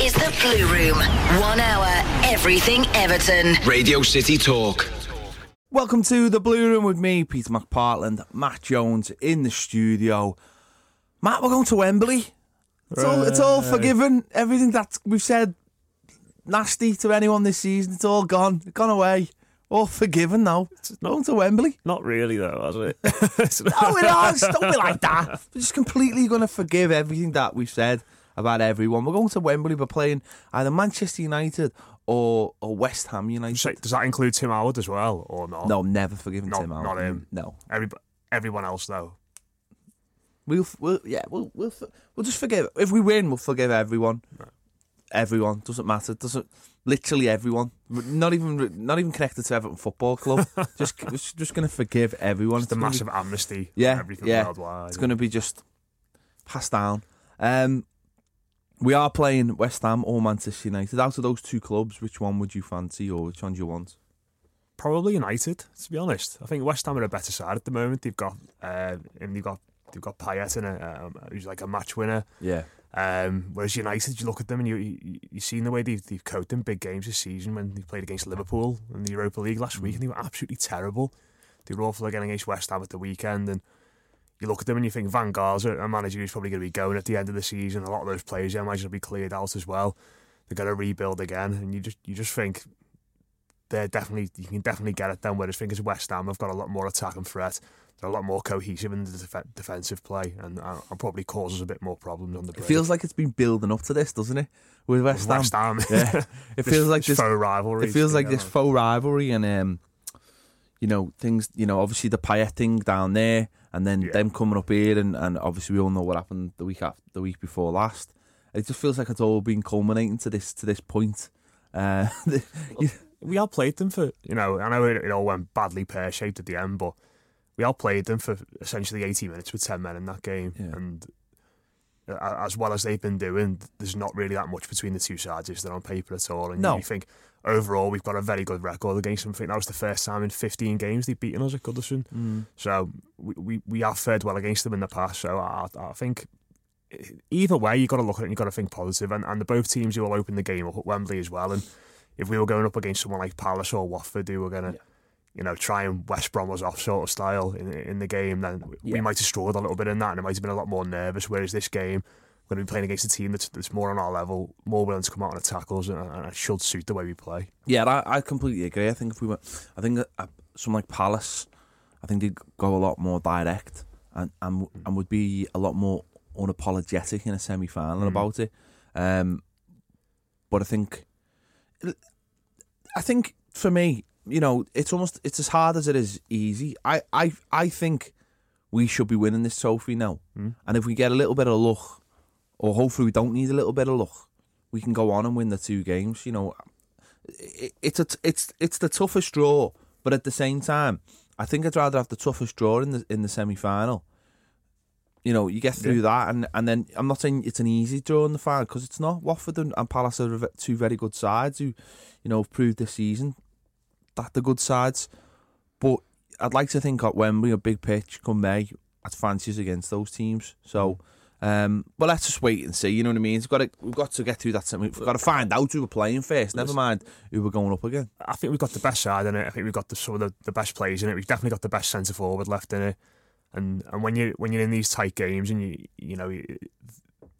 is the Blue Room. One hour, everything Everton. Radio City Talk. Welcome to the Blue Room with me, Peter McPartland, Matt Jones in the studio. Matt, we're going to Wembley. It's all, it's all forgiven. Everything that we've said nasty to anyone this season, it's all gone, gone away. All forgiven now. going to Wembley. Not really, though, has it? No, it has. Don't be like that. We're just completely going to forgive everything that we've said about everyone. We're going to Wembley. We're playing either Manchester United or or West Ham United. So, Does that include Tim Howard as well, or not? No, never forgiven Not- Tim Howard. not him. No, Every, everyone else, though. we'll, we'll yeah, we'll we'll we'll just forgive. If we win, we'll forgive everyone. Everyone doesn't matter. Doesn't literally everyone. Not even not even connected to Everton Football Club. just just going to forgive everyone. It's the gonna be- massive amnesty. yeah, for everything yeah. worldwide. It's going to be just passed down. Um, we are playing West Ham or Manchester United. Out of those two clubs, which one would you fancy, or which one do you want? probably United. To be honest, I think West Ham are a better side at the moment. They've got, uh, and they've got, they've got Payet in it, um, who's like a match winner. Yeah, Um, whereas United, you look at them and you you you've seen the way they've they've coped in big games this season when they played against Liverpool in the Europa League last week, and they were absolutely terrible. They were awful again against West Ham at the weekend, and you look at them and you think Van Gaal's a manager who's probably going to be going at the end of the season. A lot of those players, I imagine, will be cleared out as well. They're going to rebuild again, and you just you just think they're definitely you can definitely get it done. Whereas I think as West Ham have got a lot more attack and threat. They're a lot more cohesive in the def- defensive play, and, uh, probably causes a bit more problems on the it feels like it's been building up to this, doesn't it? With West Ham. West Ham. Yeah, it feels like this. faux rivalry. It feels like this faux rivalry, and um, you know things. You know, obviously the Payet thing down there, and then Yeah. them coming up here, and, and obviously we all know what happened the week after, the week before last. It just feels like it's all been culminating to this to this point. Uh, We all played them for you know. I know it, it all went badly pear shaped at the end, but we all played them for essentially eighty minutes with ten men in that game, Yeah. and uh, as well as they've been doing, there's not really that much between the two sides, is there on paper at all? And No. you think overall we've got a very good record against them. I think that was the first time in 15 games they've beaten us at Goodison. Mm. So we, we, we have fared well against them in the past. So I, I think either way, you've got to look at it and you've got to think positive. And, and the both teams who will open the game up at Wembley as well. And if we were going up against someone like Palace or Watford who were going to, you know, try and West Brom was off sort of style in, in the game, then we Yeah. might have struggled a little bit in that and it might have been a lot more nervous. Whereas this game, going to be playing against a team that's, that's more on our level, more willing to come out on the tackles, and, and it should suit the way we play. Yeah, I, I completely agree. I think if we were, I think that, uh, someone like Palace, I think they'd go a lot more direct and and, and would be a lot more unapologetic in a semi final about it. Um, but I think, I think for me, you know, it's almost it's as hard as it is easy. I I I think we should be winning this trophy now, and if we get a little bit of luck, or hopefully we don't need a little bit of luck, we can go on and win the two games. You know, it, it's a it's it's the toughest draw, but at the same time, I think I'd rather have the toughest draw in the in the semi final. You know, you get through that, and, and then I'm not saying it's an easy draw in the final because it's not. Watford and, and Palace are two very good sides who, you know, have proved this season that they're good sides. But I'd like to think at Wembley, a big pitch, come May, I'd fancy us against those teams. So, mm. Um, but let's just wait and see. You know what I mean? We've got to we've got to get through that. We've got to find out who we're playing first. Never mind who we're going up again. I think we've got the best side in it. I think we've got the some of the, the best players in it. We've definitely got the best centre forward left in it. And and when you when you're in these tight games and you you know you-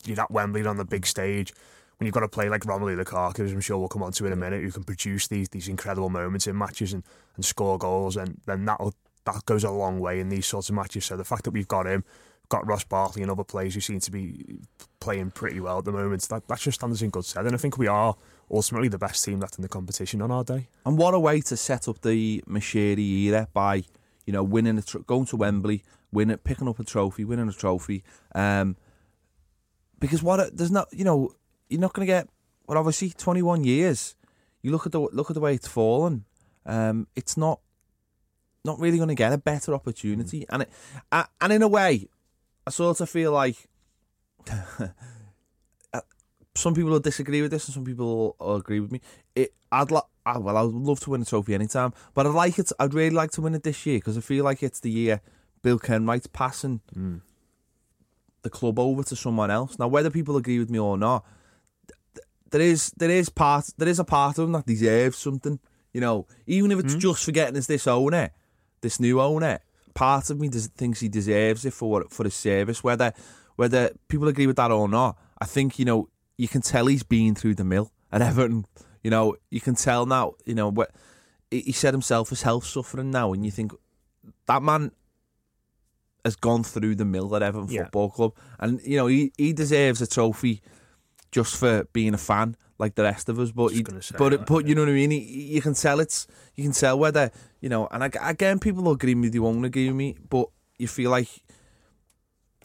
you're at Wembley on the big stage, when you've got to play like Romelu Lukaku, as I'm sure we'll come on to in a minute, who can produce these these incredible moments in matches and, and score goals, and then that that goes a long way in these sorts of matches. So the fact that we've got him, got Ross Barkley and other players who seem to be playing pretty well at the moment, that that just stands us in good stead. And I think we are ultimately the best team left in the competition on our day. And what a way to set up the Moshiri era by, you know, winning a tr- going to Wembley, winning, picking up a trophy, winning a trophy. Um, because what a, there's not, you know, you're not going to get. Well, obviously, 21 years. You look at the look at the way it's fallen. Um, it's not not really going to get a better opportunity, and it, uh, and in a way, I sort of feel like uh, some people will disagree with this, and some people will agree with me. It, I'd like, well, I would love to win a trophy anytime, but I'd like it. I'd really like to win it this year because I feel like it's the year Bill Kenwright's passing the club over to someone else. Now, whether people agree with me or not, th- there is there is part there is a part of them that deserves something. You know, even if it's just for getting us this owner, this new owner, part of me does, thinks he deserves it for what for his service. Whether whether people agree with that or not, I think you know you can tell he's been through the mill at Everton. You know, you can tell now. You know what he said himself his health suffering now, and you think that man has gone through the mill at Everton Yeah. Football Club, and you know he, he deserves a trophy just for being a fan like the rest of us. But he, but that, but you know what I mean. He, you can tell it's you can tell whether you know. And ag- again, people will agree with you, won't agree with me, but you feel like.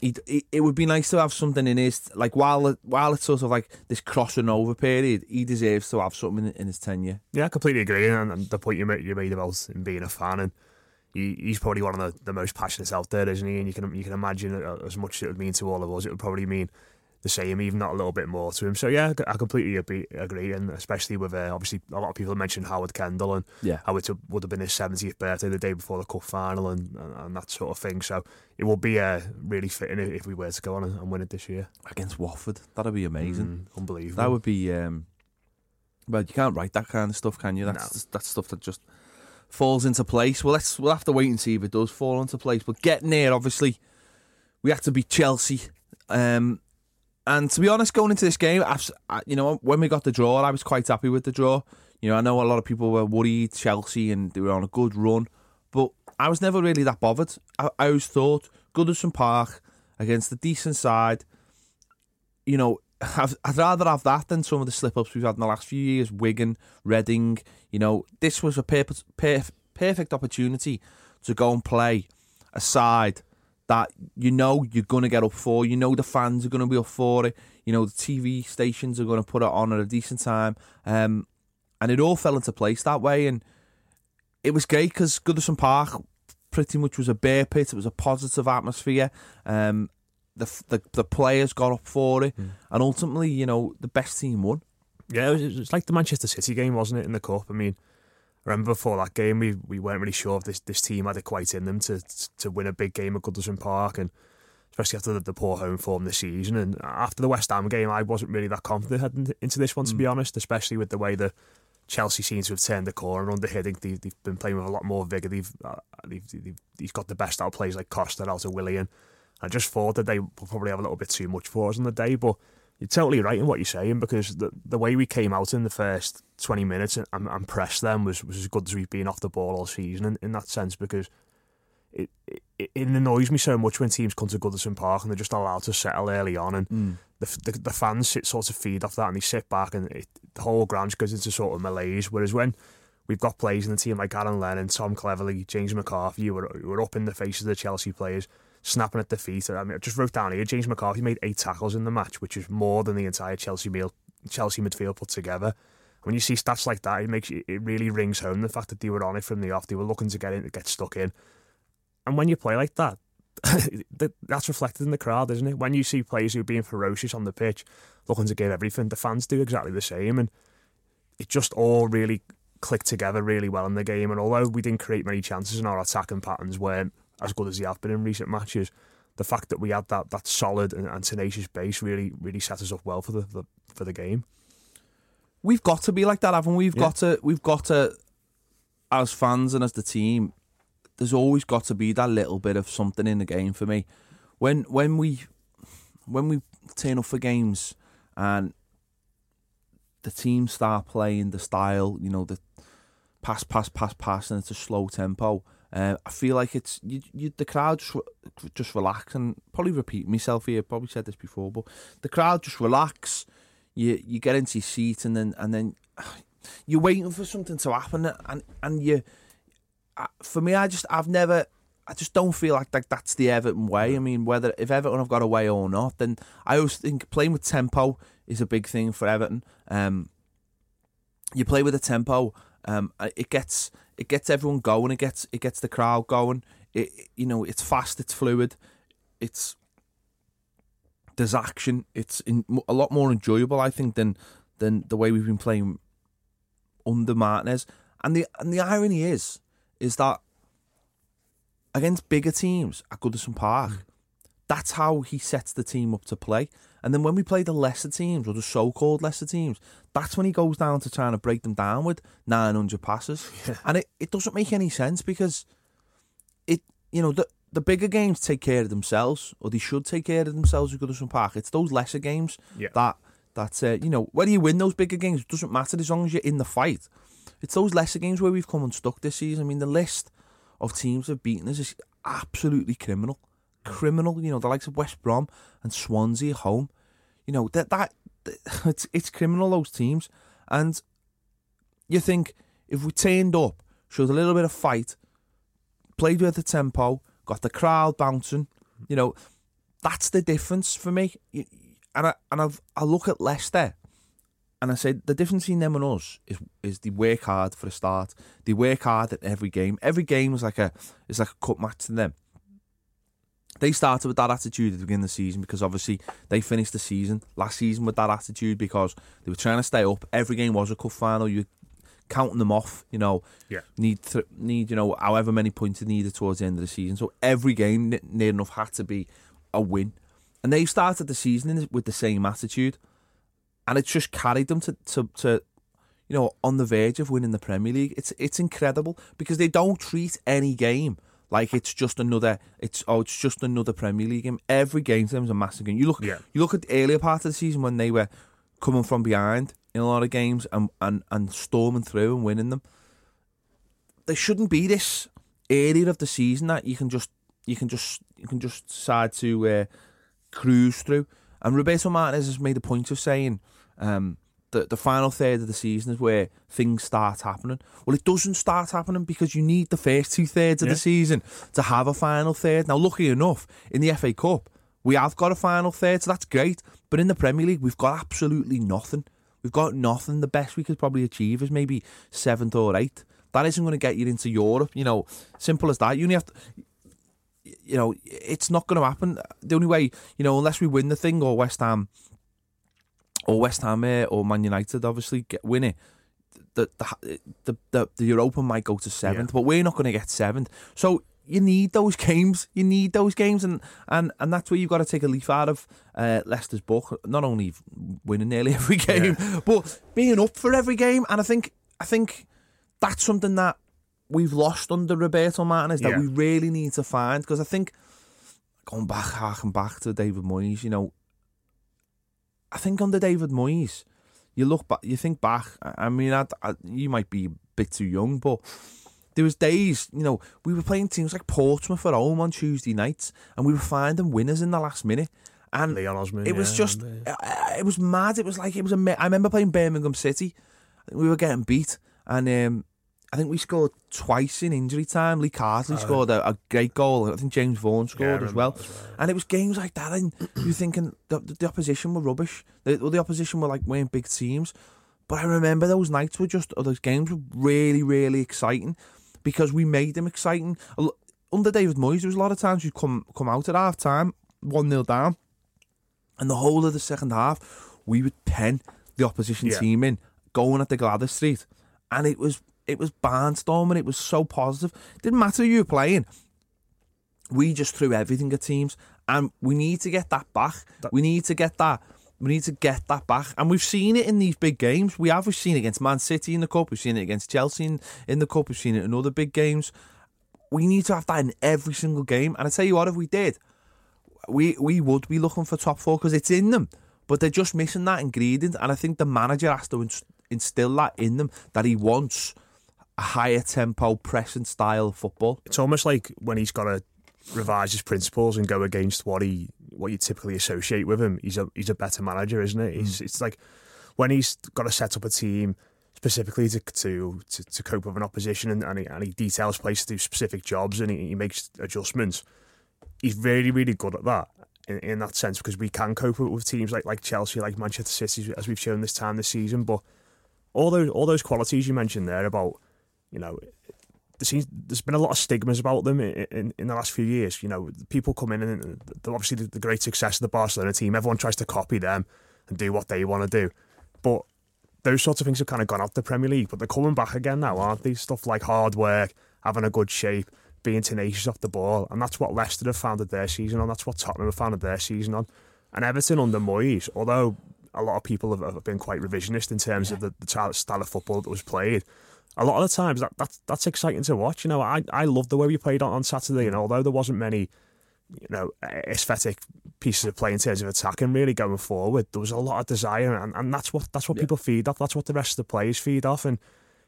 He, he, it would be nice to have something in his like while while it's sort of like this crossing over period. He deserves to have something in, in his tenure. Yeah, I completely agree. And, and the point you made, you made about him being a fan, and he, he's probably one of the, the most passionate out there, isn't he? And you can you can imagine uh, as much as it would mean to all of us, it would probably mean the same, even not a little bit more to him. So yeah, I completely agree, and especially with uh, obviously a lot of people mentioned Howard Kendall and Yeah. how it would have been his 70th birthday the day before the cup final and, and, and that sort of thing. So it will be uh, really fitting if we were to go on and, and win it this year. Against Watford, that'd be amazing. Mm, unbelievable. That would be. Um, well, you can't write that kind of stuff, can you? That's No. that's stuff that just falls into place. Well, let's we'll have to wait and see if it does fall into place. But getting there, obviously, we had to beat Chelsea. Um, and to be honest, going into this game, I've, you know, when we got the draw, I was quite happy with the draw. You know, I know a lot of people were worried Chelsea and they were on a good run, but I was never really that bothered. I, I always thought Goodison Park against a decent side. You know, I've, I'd rather have that than some of the slip ups we've had in the last few years. Wigan, Reading. You know, this was a perf- perf- perfect opportunity to go and play a side that you know you're going to get up for. You know the fans are going to be up for it. You know the TV stations are going to put it on at a decent time. Um, and it all fell into place that way. And it was great because Goodison Park pretty much was a bear pit. It was a positive atmosphere. Um, the, the the players got up for it, and ultimately, you know, the best team won. Yeah, it was, it's like the Manchester City game, wasn't it, in the cup? I mean, I remember before that game, we, we weren't really sure if this, this team had it quite in them to to win a big game at Goodison Park, and especially after the, the poor home form this season. And after the West Ham game, I wasn't really that confident heading into this one, to be honest, especially with the way that Chelsea seems to have turned the corner under Hiddink. They've, they've been playing with a lot more vigour. They've, uh, they've, they've, he's got the best out of players like Costa, out of Willian. I just thought that they would probably have a little bit too much for us on the day, but you're totally right in what you're saying because the the way we came out in the first 20 minutes and, and pressed them was, was as good as we've been off the ball all season in, in that sense because it, it it annoys me so much when teams come to Goodison Park and they're just allowed to settle early on and hmm. the, the the fans sit sort of feed off that and they sit back and it, the whole ground goes into sort of malaise. Whereas when we've got players in the team like Aaron Lennon, Tom Cleverley, James McCarthy, who were, who were up in the faces of the Chelsea players, snapping at the feet. I mean, I just wrote down here, James McCarthy made eight tackles in the match, which is more than the entire Chelsea meal, Chelsea midfield put together. When you see stats like that, it makes it really rings home the fact that they were on it from the off. They were looking to get in, to get stuck in. And when you play like that, that- that's reflected in the crowd, isn't it? When you see players who are being ferocious on the pitch, looking to give everything, the fans do exactly the same, and it just all really clicked together really well in the game. And although we didn't create many chances and our attacking patterns weren't as good as he have been in recent matches, the fact that we had that that solid and, and tenacious base really really set us up well for the, the for the game. We've got to be like that, haven't we? We've Yeah. got to. We've got to, as fans and as the team. There's always got to be that little bit of something in the game for me. When when we when we turn up for games and the team start playing the style, you know, the pass, pass, pass, pass, and it's a slow tempo. Uh, I feel like it's you, you, the crowd just, just relax and probably repeat myself here. Probably said this before, but the crowd just relax. You you get into your seat and then and then you're waiting for something to happen and and you. For me, I just I've never. I just don't feel like, like that's the Everton way. I mean, whether if Everton have got a way or not, then I always think playing with tempo is a big thing for Everton. Um, you play with a tempo, um, it gets it gets everyone going. It gets it gets the crowd going. It you know it's fast, it's fluid, it's there's action. It's in, a lot more enjoyable, I think, than than the way we've been playing under Martinez. And the and the irony is is that against bigger teams at Goodison Park, that's how he sets the team up to play. And then when we play the lesser teams or the so-called lesser teams, that's when he goes down to trying to break them down with 900 passes. Yeah. And it, it doesn't make any sense because it you know the the bigger games take care of themselves, or they should take care of themselves at Goodison Park. It's those lesser games Yeah. that that uh, you know whether you win those bigger games it doesn't matter as long as you're in the fight. It's those lesser games where we've come unstuck this season. I mean, the list of teams have beaten us is absolutely criminal, criminal. You know, the likes of West Brom and Swansea at home. You know that that it's it's criminal those teams, and you think if we turned up, showed a little bit of fight, played with the tempo, got the crowd bouncing, you know, that's the difference for me. And I and I've, I look at Leicester, and I say the difference between them and us is is they work hard for a start. They work hard at every game. Every game is like a is like a cup match to them. They started with that attitude at the beginning of the season because obviously they finished the season last season with that attitude because they were trying to stay up. Every game was a cup final. You counting them off, you know. Yeah. Need th- need you know however many points they needed towards the end of the season. So every game n- near enough had to be a win, and they started the season in- with the same attitude, and it just carried them to to to you know on the verge of winning the Premier League. It's it's incredible because they don't treat any game like it's just another. It's oh, it's just another Premier League game. Every game to them is a massive game. You look Yeah. you look at the earlier part of the season when they were coming from behind in a lot of games and, and, and storming through and winning them. There shouldn't be this area of the season that you can just you can just you can just decide to uh, cruise through. And Roberto Martinez has made a point of saying um, that the final third of the season is where things start happening. Well, it doesn't start happening because you need the first two thirds of Yeah. the season to have a final third. Now, lucky enough, in the FA Cup, we have got a final third, so that's great. But in the Premier League, we've got absolutely nothing. We've got nothing. The best we could probably achieve is maybe seventh or eighth. That isn't going to get you into Europe. You know, simple as that. You only have to, you know, it's not going to happen. The only way, you know, unless we win the thing or West Ham or West Ham eh, or Man United obviously get win it. The the the the, the Europa might go to seventh, but we're not going to get seventh. So you need those games. You need those games, and and and that's where you've got to take a leaf out of uh, Leicester's book. Not only winning nearly every game, but being up for every game. And I think I think that's something that we've lost under Roberto Martinez that Yeah. we really need to find because I think going back, harking back to David Moyes, you know, I think under David Moyes, you look back, you think back. I I mean, I, I, you might be a bit too young, but there was days, you know, we were playing teams like Portsmouth at home on Tuesday nights, and we were finding winners in the last minute. And Leon Osman. it was yeah, just, uh, uh, it was mad. It was like it was a. ma- I remember playing Birmingham City. We were getting beat, and um, I think we scored twice in injury time. Lee Carsley scored a, a great goal. I think James Vaughan Oh, yeah, scored as well. And it was games like that, and you're thinking the, the, opposition were rubbish. The, well, the opposition were like weren't big teams, but I remember those nights were just, or those games were really, really exciting because we made them exciting. Under David Moyes, there was a lot of times you'd come come out at half time, one 0 down, and the whole of the second half, we would pen the opposition Yeah. team in, going at the Gwladys Street, and it was it was barnstorming. It was so positive. Didn't matter who you were playing. We just threw everything at teams, and we need to get that back. That- we need to get that. We need to get that back, and we've seen it in these big games. We have. We've seen it against Man City in the cup. We've seen it against Chelsea in, in the cup. We've seen it in other big games. We need to have that in every single game. And I tell you what, if we did, we we would be looking for top four because it's in them, but they're just missing that ingredient. And I think the manager has to ins- instill that in them that he wants a higher tempo, pressing style of football. it's almost like when he's got to revise his principles and go against what he what you typically associate with him. He's a he's a better manager, isn't it? He's, mm. it's like when he's got to set up a team specifically to to to, to cope with an opposition and, and, he, and he details players to do specific jobs and he, he makes adjustments. He's really really good at that. In, in that sense, because we can cope with, with teams like like Chelsea, like Manchester City, as we've shown this time this season. But all those all those qualities you mentioned there about, you know, there seems, there's been a lot of stigmas about them in, in, in the last few years. You know, people come in and they're obviously the, the great success of the Barcelona team. Everyone tries to copy them and do what they want to do. But those sorts of things have kind of gone out the Premier League, but they're coming back again now, aren't they? Stuff like hard work, having a good shape, being tenacious off the ball, and that's what Leicester have founded their season on. That's what Tottenham have founded their season on, and Everton under Moyes, although a lot of people have, have been quite revisionist in terms yeah. of the, the style of football that was played. A lot of the times that, that that's exciting to watch. You know, I I love the way we played on, on Saturday, and although there wasn't many you know, aesthetic pieces of play in terms of attacking, really going forward. There was a lot of desire, and, and that's what that's what yeah. people feed off. That's what the rest of the players feed off. And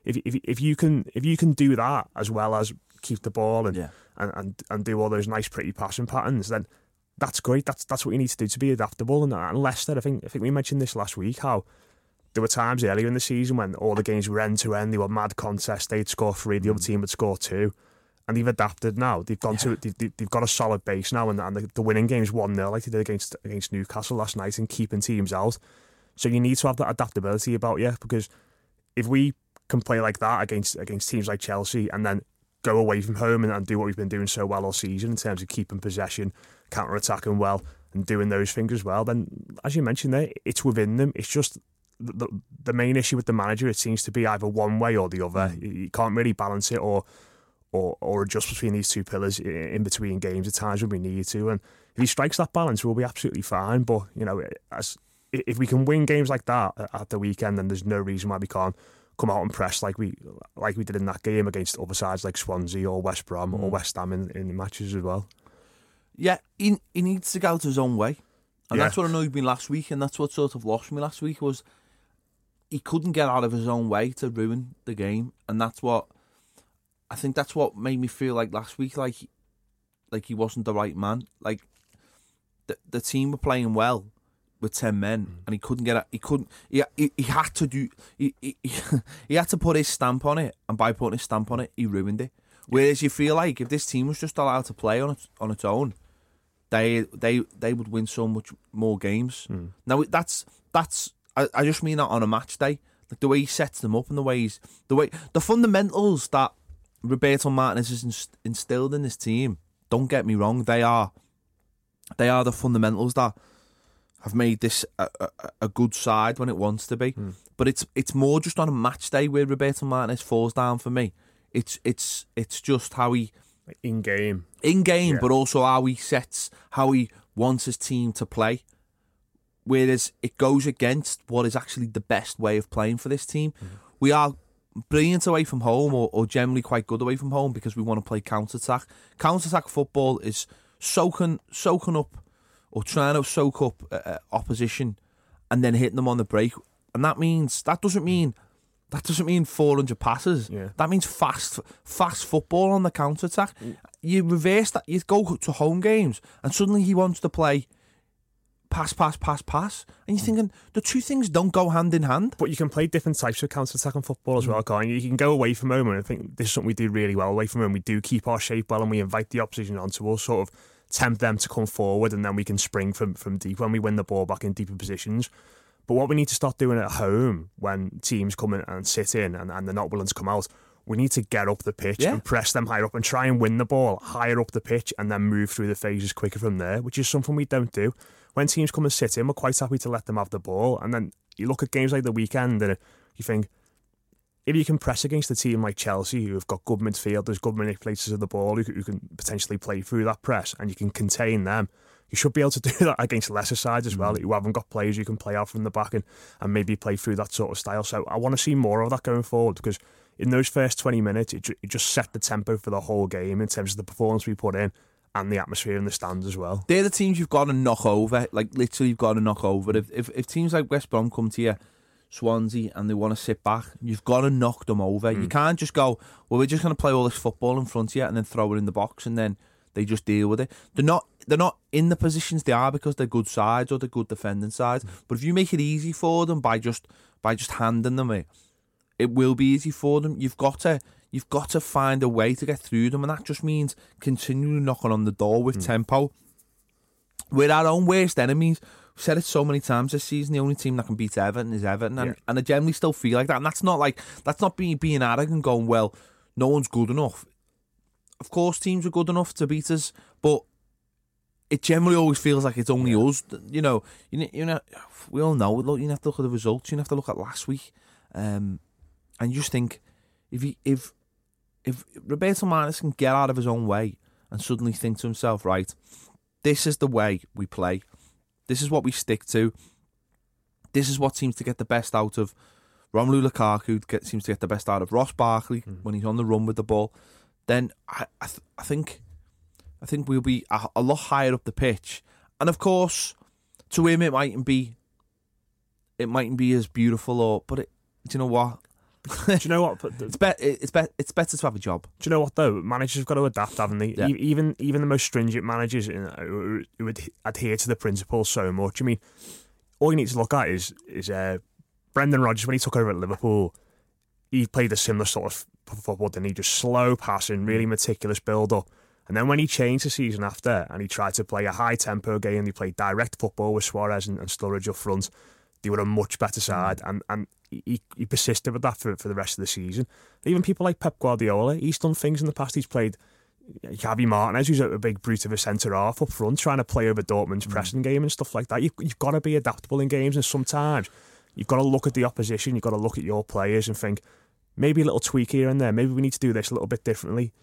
if, if if you can if you can do that as well as keep the ball and yeah. and, and and do all those nice, pretty passing patterns, then that's great. That's that's what you need to do to be adaptable. And, and Leicester, I think I think we mentioned this last week how there were times earlier in the season when all the games were end to end. They were mad contests. They'd score three, the other mm. team would score two and they've adapted now. They've gone yeah. to they've, they've got a solid base now, and, and the, the winning game's one 0 like they did against against Newcastle last night, and keeping teams out. So you need to have that adaptability about you because if we can play like that against against teams like Chelsea and then go away from home and, and do what we've been doing so well all season in terms of keeping possession, counter attacking well, and doing those things as well, then as you mentioned there, it's within them. It's just the, the main issue with the manager. It seems to be either one way or the other. Mm. You can't really balance it or or, or adjust between these two pillars in between games at times when we need to. And if he strikes that balance, we'll be absolutely fine. But you know, as if we can win games like that at the weekend, then there's no reason why we can't come out and press like we like we did in that game against other sides like Swansea or West Brom mm. or West Ham in, in matches as well. Yeah, he, he needs to go out his own way. And yeah. that's what annoyed me last week, and that's what sort of lost me last week was he couldn't get out of his own way to ruin the game, and that's what I think that's what made me feel like last week, like like he wasn't the right man. Like the the team were playing well with ten men, mm. and he couldn't get. He couldn't. He, he, he had to do. He, he he had to put his stamp on it, and by putting his stamp on it, he ruined it. Whereas you feel like if this team was just allowed to play on its on its own, they they they would win so much more games. Mm. Now that's that's I, I just mean that on a match day, like the way he sets them up and the way he's the way the fundamentals that Roberto Martinez has instilled in this team. Don't get me wrong; they are they are the fundamentals that have made this a, a, a good side when it wants to be. Mm. But it's it's more just on a match day where Roberto Martinez falls down for me. It's it's it's just how he in game, in game, yeah. but also how he sets how he wants his team to play. Whereas it goes against what is actually the best way of playing for this team. Mm. We are brilliant away from home or, or generally quite good away from home because we want to play counter attack. Counter attack football is soaking soaking up or trying to soak up uh, uh, opposition and then hitting them on the break. And that means that doesn't mean that doesn't mean 400 passes. Yeah. That means fast fast football on the counter attack. Mm. You reverse that. You go to home games and suddenly he wants to play pass, pass, pass, pass. And you're thinking the two things don't go hand in hand. But you can play different types of counter attack in football as mm. well, can't you? Can go away from home, and I think this is something we do really well away from home. We do keep our shape well, and we invite the opposition onto us, sort of tempt them to come forward, and then we can spring from, from deep when we win the ball back in deeper positions. But what we need to start doing at home when teams come in and sit in and, and they're not willing to come out, we need to get up the pitch yeah. and press them higher up and try and win the ball higher up the pitch and then move through the phases quicker from there, which is something we don't do when teams come and sit in, we're quite happy to let them have the ball. And then you look at games like the weekend and you think, if you can press against a team like Chelsea, who have got good midfielders, good manipulators of the ball, who, who can potentially play through that press, and you can contain them, you should be able to do that against lesser sides as well, mm. who haven't got players you can play out from the back and, and maybe play through that sort of style. So I want to see more of that going forward because in those first 20 minutes, it, it just set the tempo for the whole game in terms of the performance we put in and the atmosphere in the stands as well. They're the teams you've got to knock over. Like literally, you've got to knock over. If if, if teams like West Brom come to you, Swansea, and they want to sit back, you've got to knock them over. Mm. You can't just go, well, we're just going to play all this football in front of you and then throw it in the box and then they just deal with it. They're not they're not in the positions they are because they're good sides or they're good defending sides. Mm. But if you make it easy for them by just by just handing them it, it will be easy for them. You've got to You've got to find a way to get through them, and that just means continually knocking on the door with mm. tempo. We're our own worst enemies. We've said it so many times this season. The only team that can beat Everton is Everton, and, yeah. and I generally still feel like that. And that's not like that's not being being arrogant, going well. No one's good enough. Of course, teams are good enough to beat us, but it generally always feels like it's only yeah. us. You know, you, you know, we all know. Look, you have to look at the results. You have to look at last week, um, and you just think if you, if if Roberto Martinez can get out of his own way and suddenly think to himself, right, this is the way we play, this is what we stick to, this is what seems to get the best out of Romelu Lukaku, get, seems to get the best out of Ross Barkley Mm. when he's on the run with the ball, then I, I, th- I think I think we'll be a, a lot higher up the pitch. And of course, to him it mightn't be it mightn't be as beautiful or but it, do you know what? Do you know what? It's be, it's be, it's better to have a job. Do you know what though? Managers have got to adapt, haven't they? Yeah. E- Even even the most stringent managers you know, who who would adhere to the principles so much. I mean, all you need to look at is is uh, Brendan Rodgers when he took over at Liverpool. He played a similar sort of football, didn't he? Just slow passing, really meticulous build up. And then when he changed the season after and he tried to play a high tempo game, he played direct football with Suarez and, and Sturridge up front. They were a much better hmm. side, and and he, he persisted with that for, for the rest of the season. Even people like Pep Guardiola, he's done things in the past. He's played Javi Martinez, who's a, big brute of a centre half up front, trying to play over Dortmund's hmm. pressing game and stuff like that. You've, you've got to be adaptable in games, and sometimes you've got to look at the opposition, you've got to look at your players and think maybe a little tweak here and there. Maybe we need to do this a little bit differently.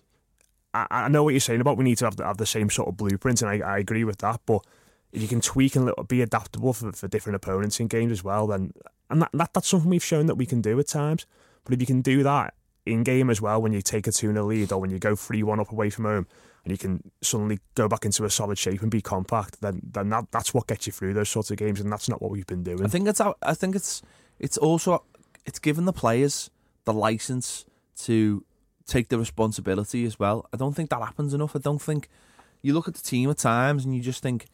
I, I know what you're saying about we need to have the, have the same sort of blueprint, and I, I agree with that. But if you can tweak and be adaptable for, for different opponents in games as well, then and that, that that's something we've shown that we can do at times. But if you can do that in game as well, when you take a 2 0 lead or when you go 3 1 up away from home, and you can suddenly go back into a solid shape and be compact, then then that, that's what gets you through those sorts of games, and that's not what we've been doing. I think it's I think it's it's also it's given the players the license to take the responsibility as well. I don't think that happens enough. I don't think you look at the team at times and you just think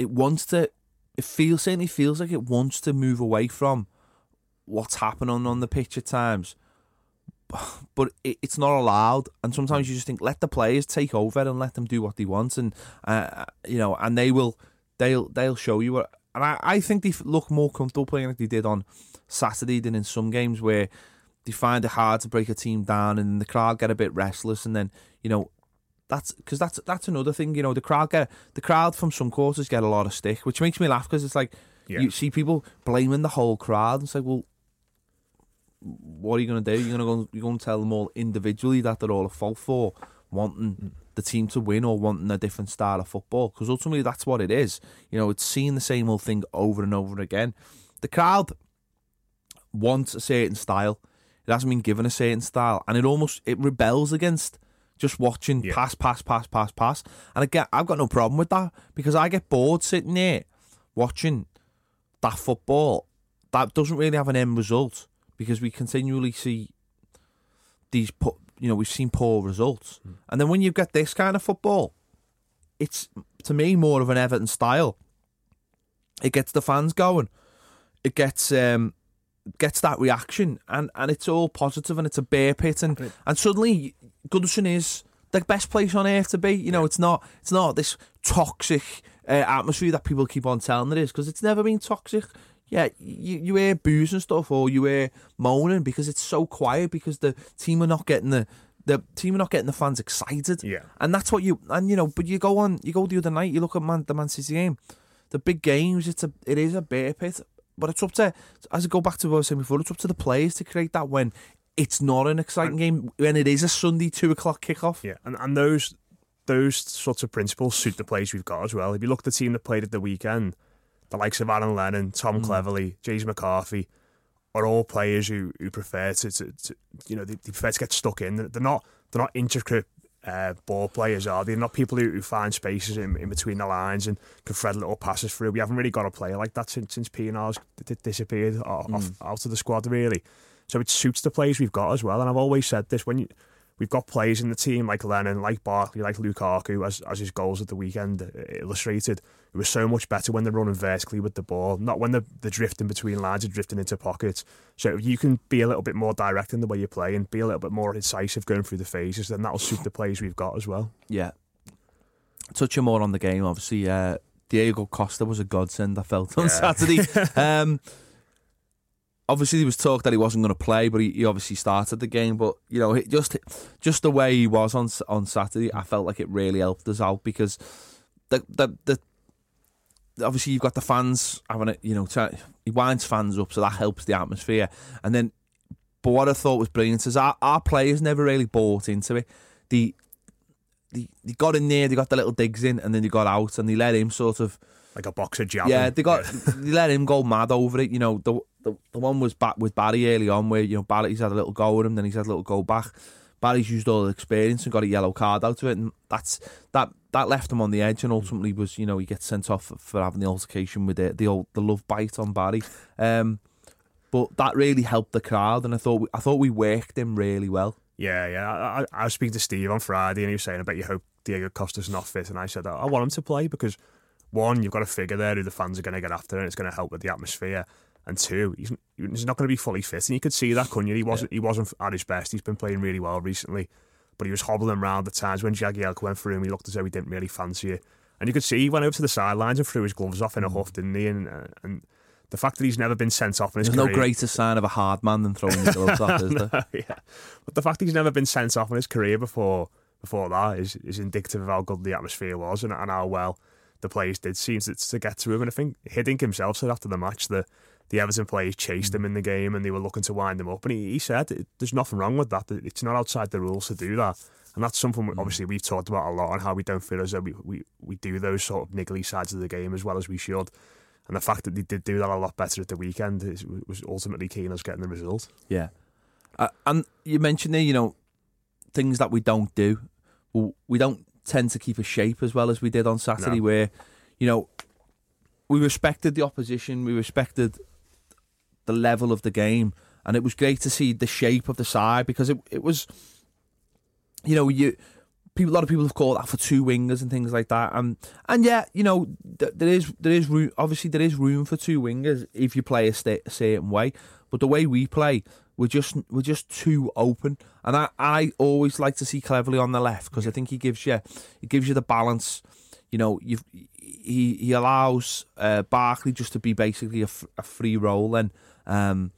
it wants to. It feels certainly feels like it wants to move away from what's happening on the pitch at times, but it, it's not allowed. And sometimes you just think let the players take over and let them do what they want, and uh, you know, and they will they'll they'll show you what. And I, I think they look more comfortable playing like they did on Saturday than in some games where they find it hard to break a team down and the crowd get a bit restless and then you know that's because that's that's another thing you know the crowd get the crowd from some quarters get a lot of stick which makes me laugh because it's like Yeah. you see people blaming the whole crowd and it's like well what are you going to do? You're going to go you're going to tell them all individually that they're all a fault for wanting mm. the team to win or wanting a different style of football because ultimately that's what it is. You know it's seeing the same old thing over and over again. The crowd wants a certain style. It hasn't been given a certain style, and it almost it rebels against just watching Yeah. pass, pass, pass, pass, pass. And again, I've got no problem with that because I get bored sitting there watching that football that doesn't really have an end result because we continually see these you know we've seen poor results, and then when you get this kind of football, it's to me more of an Everton style. It gets the fans going. It gets um, gets that reaction and, and it's all positive and it's a bear pit and, and suddenly Goodison is the best place on earth to be. You know, it's not it's not this toxic uh, atmosphere that people keep on telling it is because it's never been toxic. Yeah, you, you hear booze and stuff or you hear moaning because it's so quiet because the team are not getting the the team are not getting the fans excited. Yeah. And that's what you and you know, but you go on you go the other night, you look at Man the Man City game, the big games, it's a it is a bear pit. But it's up to as I go back to what I was saying before, it's up to the players to create that when it's not an exciting game, when it is a Sunday two o'clock kickoff. Yeah, and, and those those sorts of principles suit the players we've got as well. If you look at the team that played at the weekend, the likes of Aaron Lennon, Tom Cleverley, James McCarthy, are all players who, who prefer to, to, to you know they, they prefer to get stuck in. They're not they're not intricate uh, ball players, are they? They're not people who, who find spaces in, in between the lines and can thread little passes through. We haven't really got a player like that since since Pienaar's d- disappeared off, off, out of the squad really. So it suits the players we've got as well. And I've always said this when you we've got players in the team like Lennon, like Barkley, like Lukaku, as as his goals at the weekend uh, illustrated. It was so much better when they're running vertically with the ball, not when they're, they're drifting between lines and drifting into pockets. So if you can be a little bit more direct in the way you play and be a little bit more incisive going through the phases, then that'll suit the players we've got as well. Yeah. Touching more on the game, obviously, uh, Diego Costa was a godsend, I felt, on Yeah. Saturday. um, obviously, there was talk that he wasn't going to play, but he, he obviously started the game. But, you know, it just just the way he was on on Saturday, I felt like it really helped us out because the the, the obviously you've got the fans having it, you know, try, he winds fans up, so that helps the atmosphere. And then But what I thought was brilliant is our, our players never really bought into it. The they, they got in there, they got the little digs in, and then they got out, and they let him sort of like a boxer jabbing. yeah, they got they let him go mad over it. You know, the the, the one was back with Barry early on, where you know Barry he's had a little go with him, then he's had a little go back. Barry's used all the experience and got a yellow card out of it, and that's that that left him on the edge, and ultimately was you know he gets sent off for having the altercation with the the old the love bite on Barry. Um, but that really helped the crowd, and I thought we, I thought we worked him really well. Yeah, yeah. I, I, I was speaking to Steve on Friday, and he was saying, "I bet you hope Diego Costa's not fit." And I said, "I want him to play because one, you've got a figure there who the fans are going to get after, and it's going to help with the atmosphere." And two, he's, he's not going to be fully fit, and you could see that, couldn't you? He wasn't. Yeah. He wasn't at his best. He's been playing really well recently, but he was hobbling around at times. When Jagielka went through him, he looked as though he didn't really fancy it. And you could see he went over to the sidelines and threw his gloves off in a mm. huff, didn't he? And, uh, and the fact that he's never been sent off in his There's career. no greater sign of a hard man than throwing his gloves off, is there? yeah. But the fact that he's never been sent off in his career before before that is, is indicative of how good the atmosphere was and, and how well the players did seem to, to get to him. And I think Hiddink himself said after the match that the Everton players chased him in the game and they were looking to wind him up. And he, he said there's nothing wrong with that. It's not outside the rules to do that. And that's something mm. obviously we've talked about a lot and how we don't feel as though we, we, we do those sort of niggly sides of the game as well as we should. And the fact that they did do that a lot better at the weekend is, was ultimately key in us getting the result. Yeah. Uh, and you mentioned there, you know, things that we don't do. We don't tend to keep a shape as well as we did on Saturday, no. where, you know, we respected the opposition, we respected the level of the game, and it was great to see the shape of the side because it it was, you know, you people, a lot of people have called that for two wingers and things like that. And and yeah, you know, th- there is there is room. Obviously, there is room for two wingers if you play a, st- a certain way. But the way we play, we're just we're just too open. And I, I always like to see Cleverley on the left because I think he gives you he gives you the balance. You know, you he he allows uh, Barkley just to be basically a, f- a free role and um,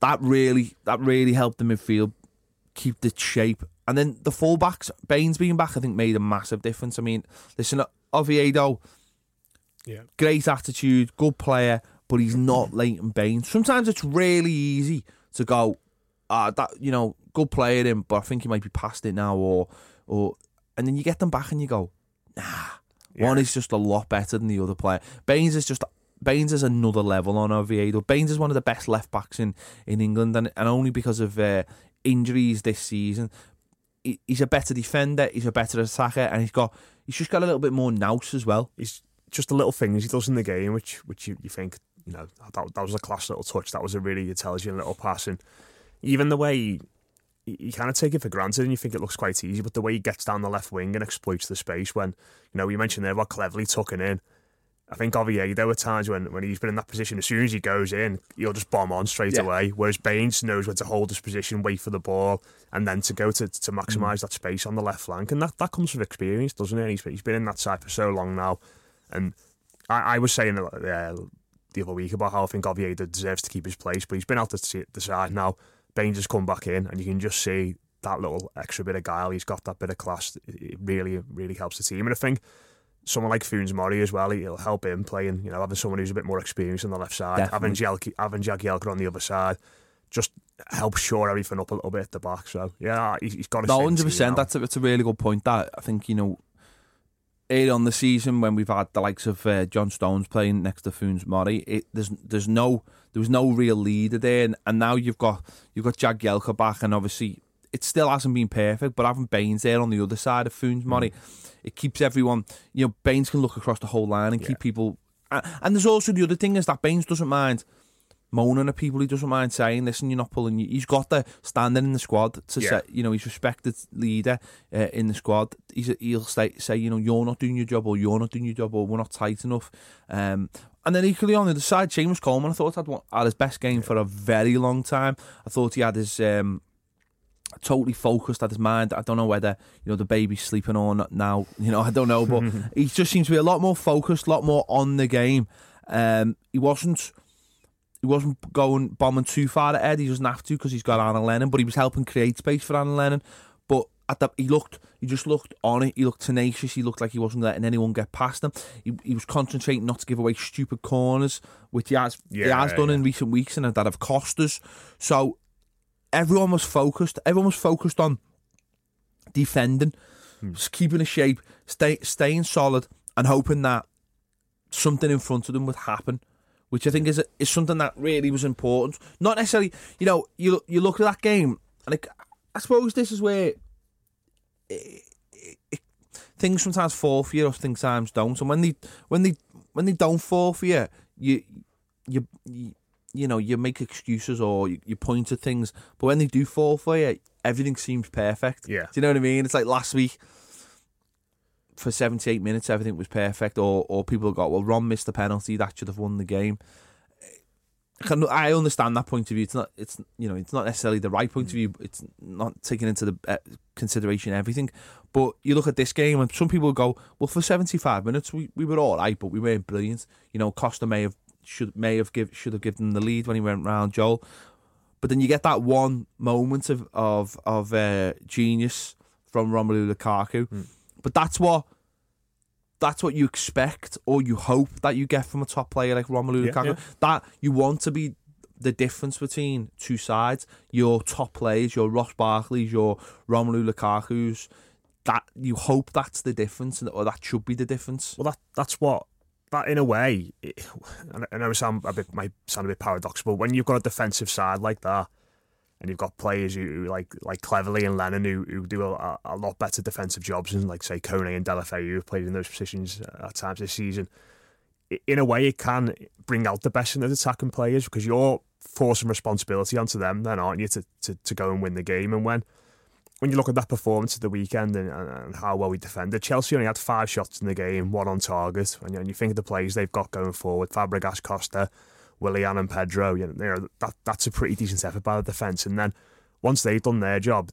that really that really helped the midfield keep the shape and then the fullbacks, Baines being back, I think made a massive difference. I mean, listen, Oviedo, yeah, great attitude, good player, but he's not Leighton Baines. Sometimes it's really easy to go, ah, that you know, good player in, but I think he might be past it now, or or, and then you get them back and you go, nah, yeah. one is just a lot better than the other player. Baines is just Baines is another level on Oviedo. Baines is one of the best left backs in, in England, and, and only because of uh, injuries this season he's a better defender, he's a better attacker, and he's got he's just got a little bit more nous as well. He's just the little things he does in the game, which which you, you think you know that that was a class little touch, that was a really intelligent little pass, and even the way. He, you kind of take it for granted and you think it looks quite easy, but the way he gets down the left wing and exploits the space when, you know, you mentioned there about Cleverley tucking in, I think Oviedo, there were times when, when he's been in that position, as soon as he goes in, he'll just bomb on straight yeah. away. Whereas Baines knows when to hold his position, wait for the ball, and then to go to, to maximise mm. that space on the left flank. And that, that comes with experience, doesn't it? He's, he's been in that side for so long now. And I, I was saying uh, the other week about how I think Oviedo deserves to keep his place, but he's been out to the side now. Baines has come back in, and you can just see that little extra bit of guile. He's got that bit of class. It really, really helps the team. And I think someone like Funes Mori as well, he'll help him playing, you know, having someone who's a bit more experienced on the left side, having, Jagielka, having Jagielka on the other side, just helps shore everything up a little bit at the back. So, yeah, he's, he's got to No, 100%. That's a, that's a really good point. That I think, you know, early on the season when we've had the likes of uh, John Stones playing next to Funes Mori, it, there's there's no there was no real leader there, and, and now you've got you've got Jagielka back, and obviously it still hasn't been perfect, but having Baines there on the other side of Funes Mori, mm it keeps everyone. You know, Baines can look across the whole line and yeah. keep people. And there's also the other thing is that Baines doesn't mind moaning at people. He doesn't mind saying, "Listen, you're not pulling." You. He's got the standing in the squad to yeah. say, you know, he's respected leader uh, in the squad. He's he'll say, say, you know, you're not doing your job, or you're not doing your job, or we're not tight enough. Um, and then equally on the other side, Seamus Coleman, I thought had, had his best game for a very long time. I thought he had his um, totally focused at his mind. I don't know whether you know the baby's sleeping or not now. You know, I don't know, but he just seems to be a lot more focused, a lot more on the game. Um, he wasn't. He wasn't going bombing too far ahead. He doesn't have to because he's got Aaron Lennon, but he was helping create space for Aaron Lennon. But at the, he looked, he just looked on it. He looked tenacious. He looked like he wasn't letting anyone get past him. He, he was concentrating not to give away stupid corners, which he has, yeah, he has done yeah. in recent weeks and that have cost us. So everyone was focused. Everyone was focused on defending, hmm. just keeping a shape, stay, staying solid, and hoping that something in front of them would happen. Which I think is is something that really was important. Not necessarily, you know, you you look at that game, and it, I suppose this is where it, it, things sometimes fall for you, or things sometimes don't. And when they when they when they don't fall for you, you you you, you know you make excuses or you, you point at things. But when they do fall for you, everything seems perfect. Yeah. Do you know what I mean? It's like last week for 78 minutes, everything was perfect, or or people got well, Rom missed the penalty that should have won the game. I can- I understand that point of view. It's not. It's you know. It's not necessarily the right point of view. It's not taking into the uh, consideration everything. But you look at this game, and some people go, "Well, for seventy-five minutes, we, we were all right, but we weren't brilliant." You know, Costa may have should may have give should have given the lead when he went round Joel. But then you get that one moment of of of uh, genius from Romelu Lukaku. But that's what that's what you expect or you hope that you get from a top player like Romelu Yeah, Lukaku. yeah. That you want to be the difference between two sides. Your top players, your Ross Barkley's, your Romelu Lukaku's. That you hope that's the difference, and- or that should be the difference. Well, that that's what that in a way. It, I know it sound a bit might sound a bit paradoxical. When you've got a defensive side like that, and you've got players who, who like like Cleverley and Lennon who, who do a, a lot better defensive jobs than like say Kone and Deulofeu who have played in those positions uh, at times this season. In a way, it can bring out the best in those attacking players because you're forcing responsibility onto them, then aren't you, to, to, to go and win the game? And when when you look at that performance at the weekend and, and, how well we defended, Chelsea only had five shots in the game, one on target. And, you, and you think of the plays they've got going forward, Fabregas, Costa, Willian and Pedro, you know, that, that's a pretty decent effort by the defence. And then once they've done their job,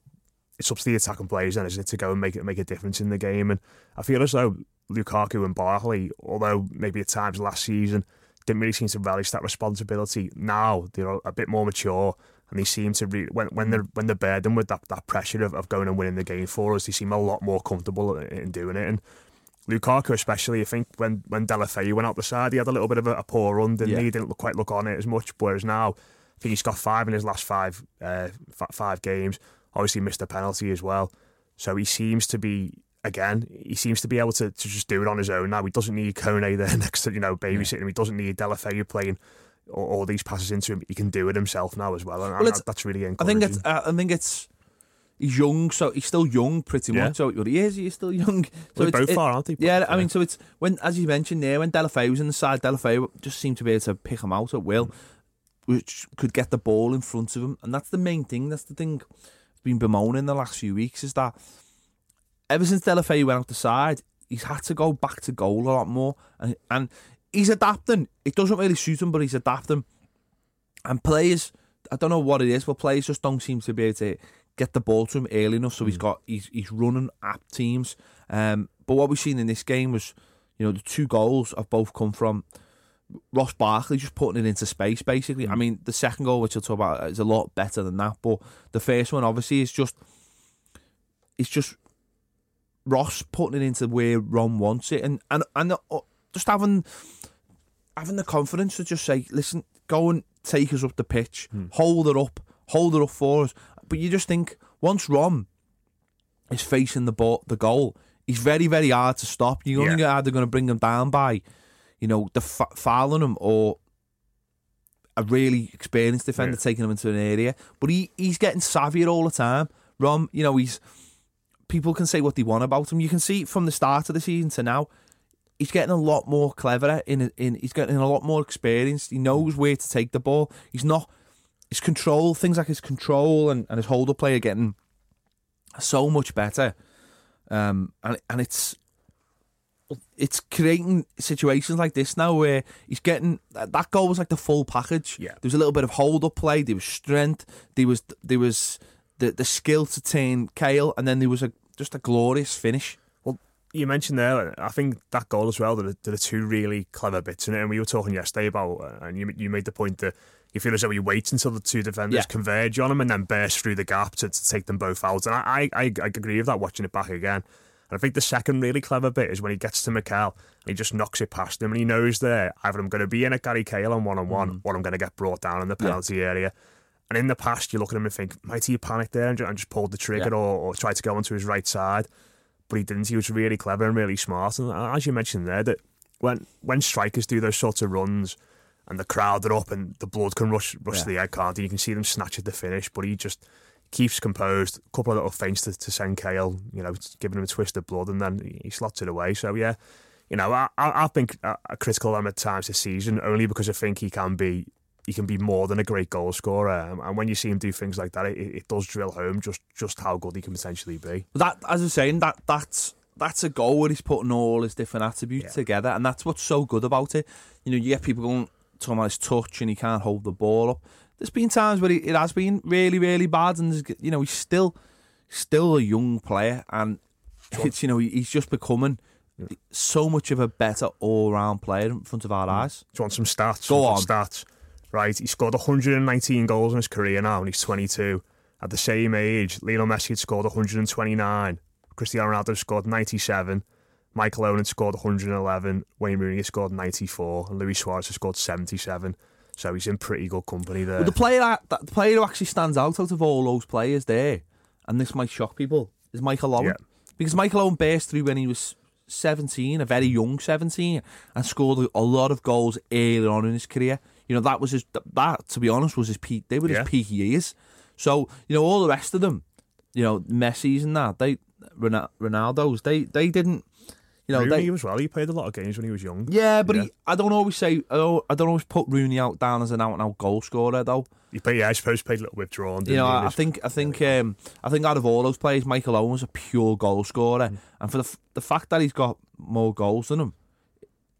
it's up to the attacking players then, isn't it, to go and make it make a difference in the game. And I feel as though Lukaku and Barkley, although maybe at times last season didn't really seem to relish that responsibility, now they're a bit more mature and they seem to re- when when they're when they're burdened with that, that pressure of, of going and winning the game for us, they seem a lot more comfortable in, in doing it. And Lukaku, especially, I think when when Deulofeu went out the side, he had a little bit of a, a poor run, didn't Yeah. he? He didn't look, quite look on it as much. Whereas now, I think he's got five in his last five uh, f- five games. Obviously, missed a penalty as well. So he seems to be again. He seems to be able to, to just do it on his own now. He doesn't need Kone there next to you know babysitting him. He doesn't need Deulofeu playing all, all these passes into him. He can do it himself now as well, and, and it's- that's really encouraging. I think it's. Uh, I think it's. He's young, so he's still young, pretty Yeah. much. So well, he is. He's still young. So They're both it- far, aren't they? Yeah, I mean, so it's when, as you mentioned there, when Deulofeu was in the side, Deulofeu just seemed to be able to pick him out at will, which could get the ball in front of him, and that's the main thing. That's the thing that's been bemoaning the last few weeks is that ever since Deulofeu went out the side, he's had to go back to goal a lot more, and and he's adapting. It doesn't really suit him, but he's adapting. And players, I don't know what it is, but players just don't seem to be able to get the ball to him early enough. So he's got he's he's running at teams. Um, but what we've seen in this game was, you know, the two goals have both come from Ross Barkley just putting it into space. Basically, I mean, the second goal, which I'll talk about, is a lot better than that. But the first one, obviously, is just it's just Ross putting it into where Rom wants it, and and and uh, just having having the confidence to just say, listen, go and take us up the pitch, hmm. hold it up, hold it up for us. But you just think once Rom is facing the ball, the goal, he's very very hard to stop. You're only either going to bring him down by, you know, the fouling him or a really experienced defender Yeah. taking him into an area. But he he's getting savvier all the time. Rom, you know, he's people can say what they want about him. You can see from the start of the season to now, he's getting a lot more cleverer. In in he's getting a lot more experienced. He knows where to take the ball. He's not his control things like his control and, and his hold up play are getting so much better. Um, and and it's it's creating situations like this now where he's getting that that goal was like the full package. Yeah. there was a little bit of hold up play. There was strength. There was there was the the skill to turn Cahill, and then there was a just a glorious finish. You mentioned there, I think that goal as well, there are, there are two really clever bits in it. And we were talking yesterday about, uh, and you, you made the point that you feel as though you wait until the two defenders Yeah. converge on him and then burst through the gap to, to take them both out. And I, I, I agree with that watching it back again. And I think the second really clever bit is when he gets to McCall and he just knocks it past him and he knows there either I'm going to be in at Gary Cahill on one on one or I'm going to get brought down in the penalty area. And in the past, you look at him and think, might he panicked there and ju- and just pulled the trigger Yeah. or, or tried to go onto his right side? But he didn't. He was really clever and really smart. And as you mentioned there, that when when strikers do those sorts of runs and the crowd are up and the blood can rush rush to the head, can't it? You can see them snatch at the finish, but he just keeps composed. A couple of little feints to, to send Cahill, you know, giving him a twist of blood, and then he- slots it away. So yeah, you know, I, I, I've been uh, critical of him at times this season, only because I think he can be he can be more than a great goal scorer. Um, and when you see him do things like that, it, it does drill home just just how good he can potentially be. that as I was saying, that that's that's a goal where he's putting all his different attributes Yeah. together, and that's what's so good about it. You know, you get people going talking about his touch and he can't hold the ball up. There's been times where he, it has been really, really bad, and you know he's still still a young player, and it's you know he's just becoming so much of a better all round player in front of our eyes. Do you want some stats? Go on. Stats. Right, he scored 119 goals in his career now, and he's 22. At the same age, Lionel Messi had scored 129. Cristiano Ronaldo scored 97. Michael Owen had scored 111. Wayne Rooney had scored 94. And Luis Suarez had scored 77. So he's in pretty good company there. But the player that, that- the player who actually stands out out of all those players there, and this might shock people, is Michael Owen. Yeah. Because Michael Owen burst through when he was 17, a very young 17, and scored a lot of goals early on in his career. You know, that was his, that, to be honest, was his peak. They were his Yeah. peak years. So, you know, all the rest of them, you know, Messi's and that, they, Ronal- Ronaldo's, they, they didn't, you know, Rooney they, as well. He played a lot of games when he was young. yeah, but Yeah. He, I don't always say, I don't, I don't always put Rooney out down as an out and out goal scorer, though. He played, yeah, I suppose he played a little withdrawn. You know, he, I think I think um, I think out of all those players, Michael Owen was a pure goal scorer, Mm. and for the the fact that he's got more goals than him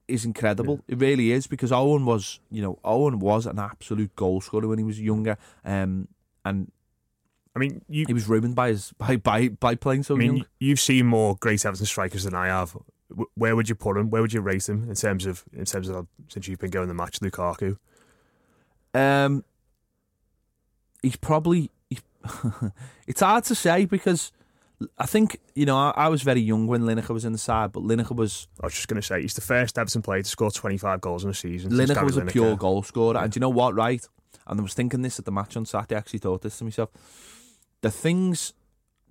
is incredible. It really is because Owen was, you know, Owen was an absolute goal scorer when he was younger, um, and I mean, you, he was ruined by his by by, by playing so I mean, young. you've seen more great Everton strikers than I have. Where would you put him? Where would you rate him in terms of in terms of since you've been going the match, Lukaku? Um, he's probably. He's, it's hard to say because I think you know I, I was very young when Lineker was in the side, but Lineker was I was just going to say he's the first Everton player to score 25 goals in a season. Lineker was a Lineker. pure goal scorer, and do you know what? Right, and I was thinking this at the match on Saturday. I actually thought this to myself: the things,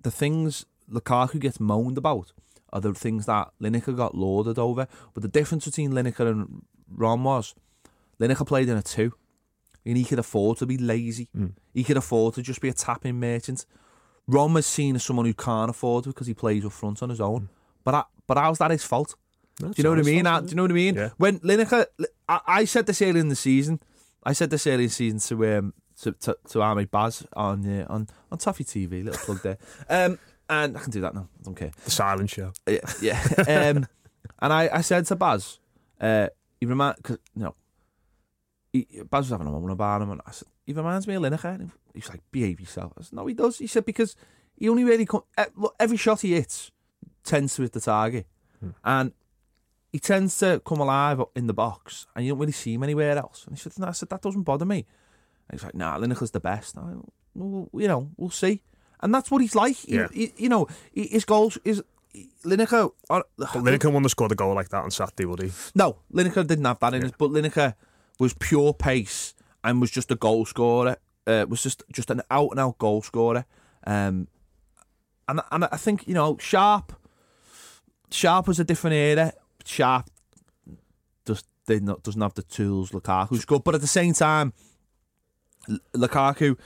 the things Lukaku gets moaned about are the things that Lineker got lauded over. But the difference between Lineker and Rom was Lineker played in a two, and he could afford to be lazy. Hmm. He could afford to just be a tapping merchant. Rom was seen as someone who can't afford it because he plays up front on his own. But I, but how's that his fault? No, Do you know what I mean? Uh, Do you know what I mean? Yeah. When Lineker, I, I said this earlier in the season. I said this earlier in the season to um to to, to our mate Baz on uh, on on Toffee TV. Little plug there. Um, and I can do that now. I don't care. the silent show. Yeah, yeah. um, and I, I said to Baz, uh, he remind, cause, you know, he, Baz was having a moment about him, and I said, he reminds me of Lineker. He's like, behave yourself. I said, no, he does. He said because he only really come, look, every shot he hits tends to hit the target, and he tends to come alive in the box, and you don't really see him anywhere else. And he said, no, I said that doesn't bother me. And he's like, nah, Lineker's the best. I well, you know, we'll see. And that's what he's like. He- Yeah. he- you know, his goals is Lineker. uh, But Lineker wouldn't have scored a goal like that on Saturday, would he? No, Lineker didn't have that in Yeah. it, but Lineker was pure pace and was just a goal scorer. Uh, was just just an out and out goal scorer. Um, and and I think you know Sharp. Sharp was a different era. Sharp just did not doesn't have the tools Lukaku's got, but at the same time, L- Lukaku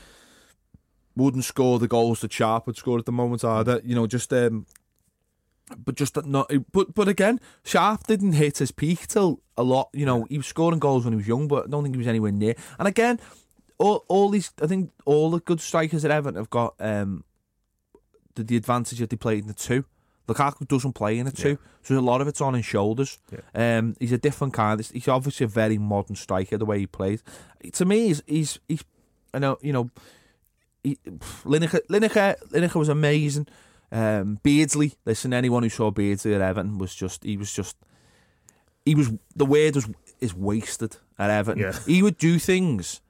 wouldn't score the goals that Sharp would score at the moment either. You know, just um, but just that not. But but again, Sharp didn't hit his peak till a lot. You know, he was scoring goals when he was young, but I don't think he was anywhere near. And again, all all these, I think all the good strikers at Everton have got um the, the advantage that they play in the two. Lukaku doesn't play in a two, so a lot of it's on his shoulders. Um, he's a different kind. He's obviously a very modern striker the way he plays. To me, he's he's, he's I know you know he, Lineker, Lineker, Lineker was amazing. Um, Beardsley, listen, anyone who saw Beardsley at Everton was just he was just he was the word was is wasted at Everton. Yeah. He would do things,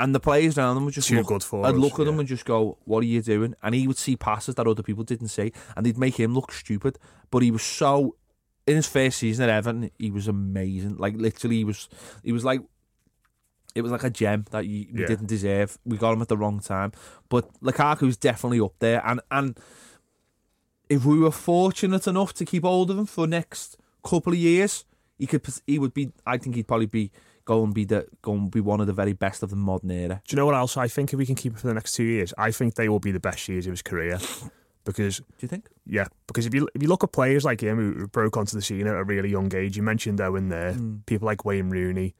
and the players around him would just Too look, good for I'd us, look at him yeah. and just go, "What are you doing?" And he would see passes that other people didn't see, and they'd make him look stupid. But he was so in his first season at Everton, he was amazing. Like literally, he was he was like it was like a gem that you, we Yeah. didn't deserve. We got him at the wrong time. But Lukaku's definitely up there, and and if we were fortunate enough to keep hold of him for the next couple of years, he could he would be. I think he'd probably be go and be the go and be one of the very best of the modern era. Do you know what else I think if we can keep him for the next two years? I think they will be the best years of his career. Because Do you think? yeah, because if you if you look at players like him who broke onto the scene at a really young age, you mentioned Owen there, hmm. people like Wayne Rooney,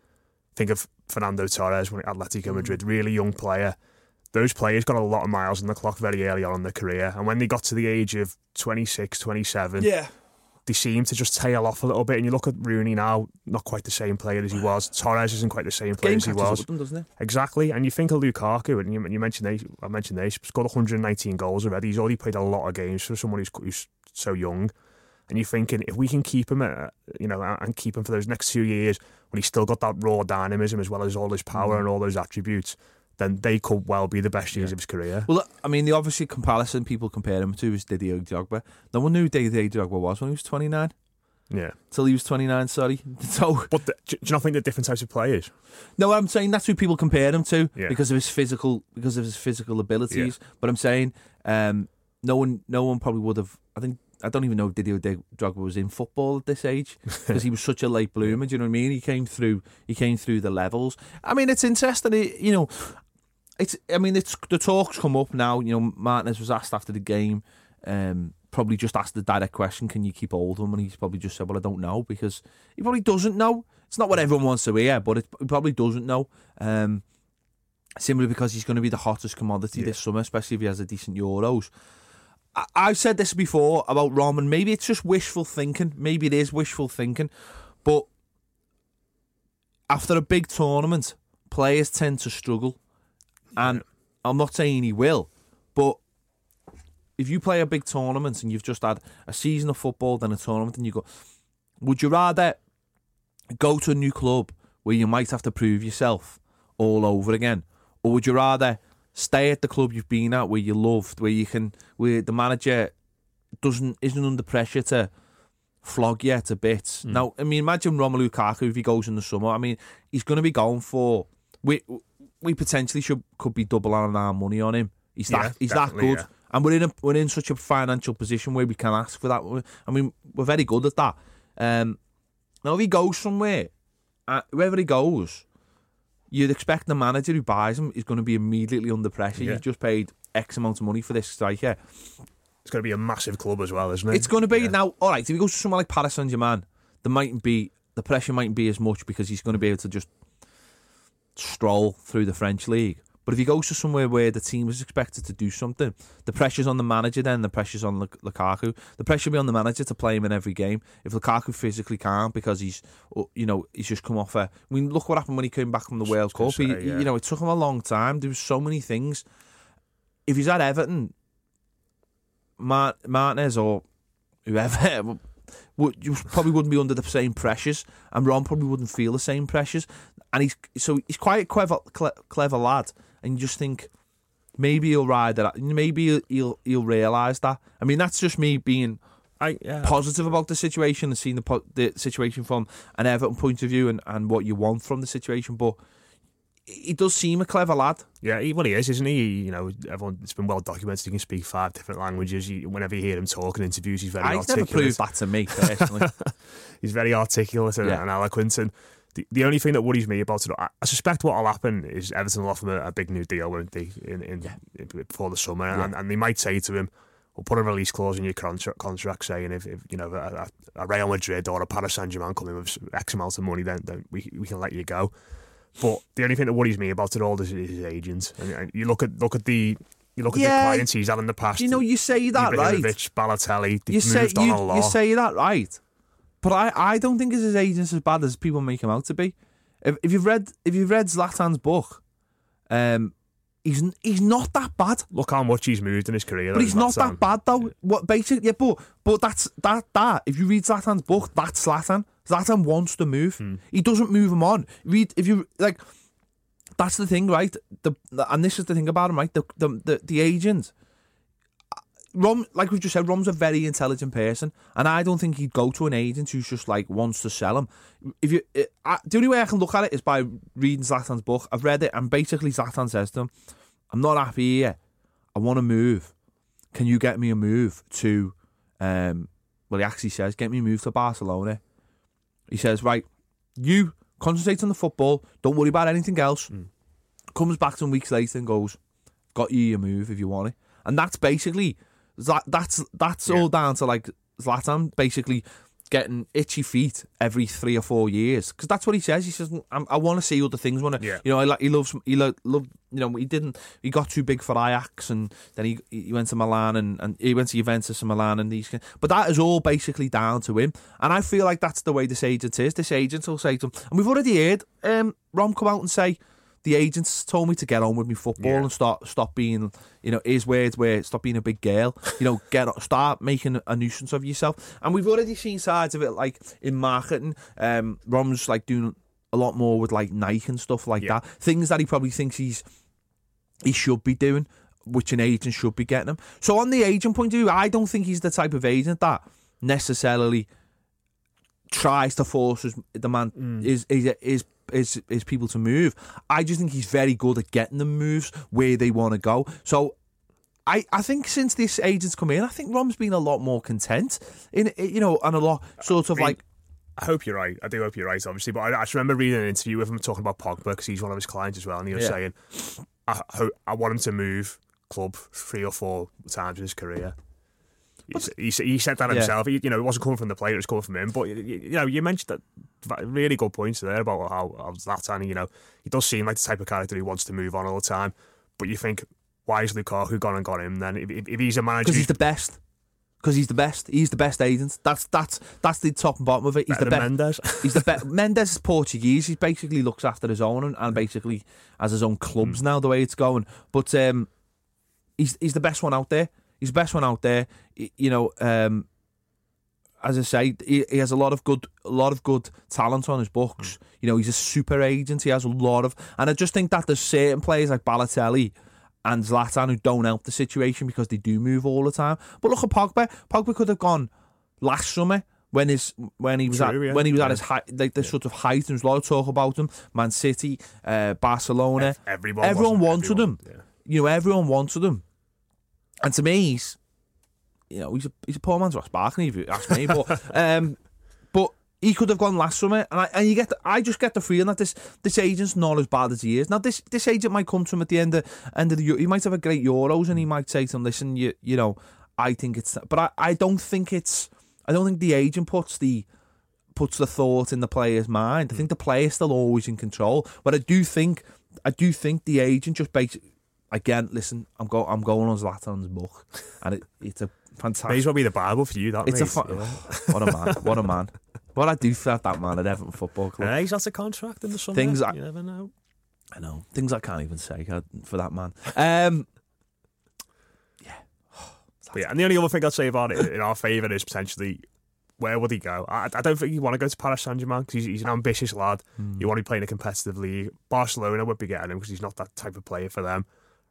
think of Fernando Torres when at Atletico hmm. Madrid, really young player. Those players got a lot of miles on the clock very early on in their career, and when they got to the age of 26, 27, Yeah. they seem to just tail off a little bit. And you look at Rooney now, not quite the same player as he was. Torres isn't quite the same player Game as he was. them, doesn't it? Exactly, and you think of Lukaku, and you, you mentioned they, I mentioned they scored 119 goals already. He's already played a lot of games for someone who's, who's so young, and you're thinking if we can keep him, uh, you know, and keep him for those next two years when he's still got that raw dynamism as well as all his power and all those attributes, then they could well be the best years of his career. Well, I mean, the obviously comparison people compare him to is Didier Drogba. No one knew Didier Drogba was when he was 29. Yeah, Till he was 29, sorry. So, but the, do, you not think they're different types of players? no, I'm saying that's who people compare him to Yeah. because of his physical because of his physical abilities. But I'm saying um, no one no one probably would have. I think I don't even know if Didier Drogba was in football at this age because he was such a late bloomer. Do you know what I mean? He came through. He came through the levels. I mean, it's interesting. You know, it's. I mean, it's the talks come up now. You know, Martinez was asked after the game. Um, probably just asked the direct question, "Can you keep hold of him?" And he's probably just said, "Well, I don't know," because he probably doesn't know. It's not what everyone wants to hear, but it, he probably doesn't know. Um, simply because he's going to be the hottest commodity this summer, especially if he has a decent Euros. I, I've said this before about Rom, and maybe it's just wishful thinking. Maybe it is wishful thinking, but after a big tournament, players tend to struggle, and I'm not saying he will, but if you play a big tournament and you've just had a season of football, then a tournament, and you go, would you rather go to a new club where you might have to prove yourself all over again, or would you rather stay at the club you've been at where you loved, where you can, where the manager doesn't isn't under pressure to flog you to bits? Hmm. Now, I mean, imagine Romelu Lukaku if he goes in the summer. I mean, he's going to be going for we we potentially should could be doubling our money on him. He's that Yeah, he's that good. yeah. And we're in a, we're in such a financial position where we can ask for that. I mean, we're very good at that. Um, now, if he goes somewhere, uh, wherever he goes, you'd expect the manager who buys him is going to be immediately under pressure. Yeah. You've just paid X amount of money for this striker. It's going to be a massive club as well, isn't it? It's going to be Yeah. now. All right, if he goes to somewhere like Paris Saint Germain, there mightn't be the pressure mightn't be as much because he's going to be able to just stroll through the French league. But if he goes to somewhere where the team is expected to do something, the pressure's on the manager. Then the pressure's on Luk- Lukaku. The pressure will be on the manager to play him in every game. If Lukaku physically can't because he's, uh, you know, he's just come off a. I mean, look what happened when he came back from the World Cup. He, yeah. You know, it took him a long time. There was so many things. If he's at Everton, Mart- Martinez or whoever would you probably wouldn't be under the same pressures, and Rom probably wouldn't feel the same pressures. And he's so he's quite a clever, clever lad, and you just think maybe he'll ride that. Maybe he'll he'll, he'll realise that. I mean, that's just me being I, yeah. positive about the situation and seeing the po- the situation from an Everton point of view and, and what you want from the situation. But he does seem a clever lad. Yeah, he, well, he is, isn't he? You know, everyone. It's been well documented. He can speak five different languages. He, whenever you hear him talk in interviews, he's very I never articulate. proved that to me personally. He's very articulate and, Yeah. and eloquent. And the, the only thing that worries me about it, I, I suspect what will happen is Everton will offer him a, a big new deal, won't they? In, in, before the summer, and, and they might say to him, "We'll put a release clause in your contract, contract saying if, if you know a, a, a Real Madrid or a Paris Saint Germain come in with X amount of money, then, then we we can let you go." But the only thing that worries me about it all is his agent. And, and you look at look at the you look at Yeah. the clients he's had in the past. you know, you say that right. Balotelli, you say you, you say that right, but I, I don't think his agent's as bad as people make him out to be. If, if you've read if you've read Zlatan's book, um, he's he's not that bad, Look how much he's moved in his career. but he's not that bad though. What basically, yeah, but but that's that that. If you read Zlatan's book, that's Zlatan. Zlatan wants to move. Hmm. He doesn't move him on. Read if you like. That's the thing, right? The, the and this is the thing about him, right? The the the, the agent Rom, like we've just said, Rom's a very intelligent person, and I don't think he'd go to an agent who's just like wants to sell him. If you, it, I, the only way I can look at it is by reading Zlatan's book. I've read it, and basically Zlatan says to him, "I'm not happy here. I want to move. Can you get me a move to?" Um, well, he actually says, "Get me a move to Barcelona." He says, "Right, you concentrate on the football. Don't worry about anything else." Comes back some weeks later and goes, "Got you your move if you want it." And that's basically that, that's that's Yeah. all down to like Zlatan basically getting itchy feet every three or four years because that's what he says. He says, "I'm- "I, want to see other things." Want to, Yeah. you know, I like he loves he lo- loved you know he didn't he got too big for Ajax and then he he went to Milan and, and he went to Juventus and Milan and these but that is all basically down to him and I feel like that's the way this agent is. This agent will say to him, and we've already heard um, Rom come out and say. The agents told me to get on with me football Yeah. and start stop being, you know, his words where stop being a big girl. You know, get start making a nuisance of yourself. And we've already seen sides of it, like in marketing. Um, Rom's like doing a lot more with like Nike and stuff like Yeah. that. Things that he probably thinks he's he should be doing, which an agent should be getting him. So on the agent point of view, I don't think he's the type of agent that necessarily tries to force his the man mm. is is is is is people to move. I just think he's very good at getting them moves where they want to go. So I, I think since this agent's come in, I think Rom's been a lot more content in you know and a lot sort of mean, like I hope you're right. I do hope you're right, obviously. But I, I just remember reading an interview with him talking about Pogba because he's one of his clients as well, and he was Yeah. saying, I, ho- "I want him to move club three or four times in his career." He, he said that Yeah. himself. He, you know, it wasn't coming from the player; it was coming from him. But you, know, you mentioned that really good points there about how, how Zlatan. You know, he does seem like the type of character who wants to move on all the time. But you think, why is Lukaku gone and got him? Then if, if, if he's a manager, because he's the best. Because he's the best. He's the best agent. That's that's that's the top and bottom of it. He's better the best. Mendes. He's the best. Mendes is Portuguese. He basically looks after his own and, and basically has his own clubs now. The way it's going, but um, he's he's the best one out there. He's the best one out there. You know, um, as I say, he, he has a lot of good, a lot of good talent on his books. You know, he's a super agent. He has a lot of, and I just think that there's certain players like Balotelli and Zlatan who don't help the situation because they do move all the time. But look at Pogba. Pogba could have gone last summer when his when he was True, at yeah. when he was at his height, like the sort of height. And there's a lot of talk about him. Man City, uh, Barcelona. Everyone, Everyone wanted everyone, him. yeah. You know, everyone wanted him. And to me, he's you know he's a he's a poor man's Ross Barkley if you ask me. But um, but he could have gone last summer, and I and you get the, I just get the feeling that this this agent's not as bad as he is. Now this this agent might come to him at the end of end of the Eu- he might have a great Euros, and he might say to him, "Listen, you you know, I think it's," but I I don't think it's I don't think the agent puts the puts the thought in the player's mind. I think the player's still always in control, but I do think I do think the agent just basically. Again, listen, I'm go I'm going on Zlatan's book, and it, it's a fantastic. May as well be the Bible for you. That It's a mate. fu- Yeah. what a man, what a man. What I do for that man at Everton Football Club. Yeah, he's got a contract in the summer. Things I- you never know. I know things I can't even say uh, for that man. Um, But yeah, and the only other thing I'd say about it in our favour is potentially where would he go? I, I don't think he'd want to go to Paris Saint Germain because he's, he's an ambitious lad. Hmm. You want to be playing a competitive league. Barcelona would be getting him because he's not that type of player for them.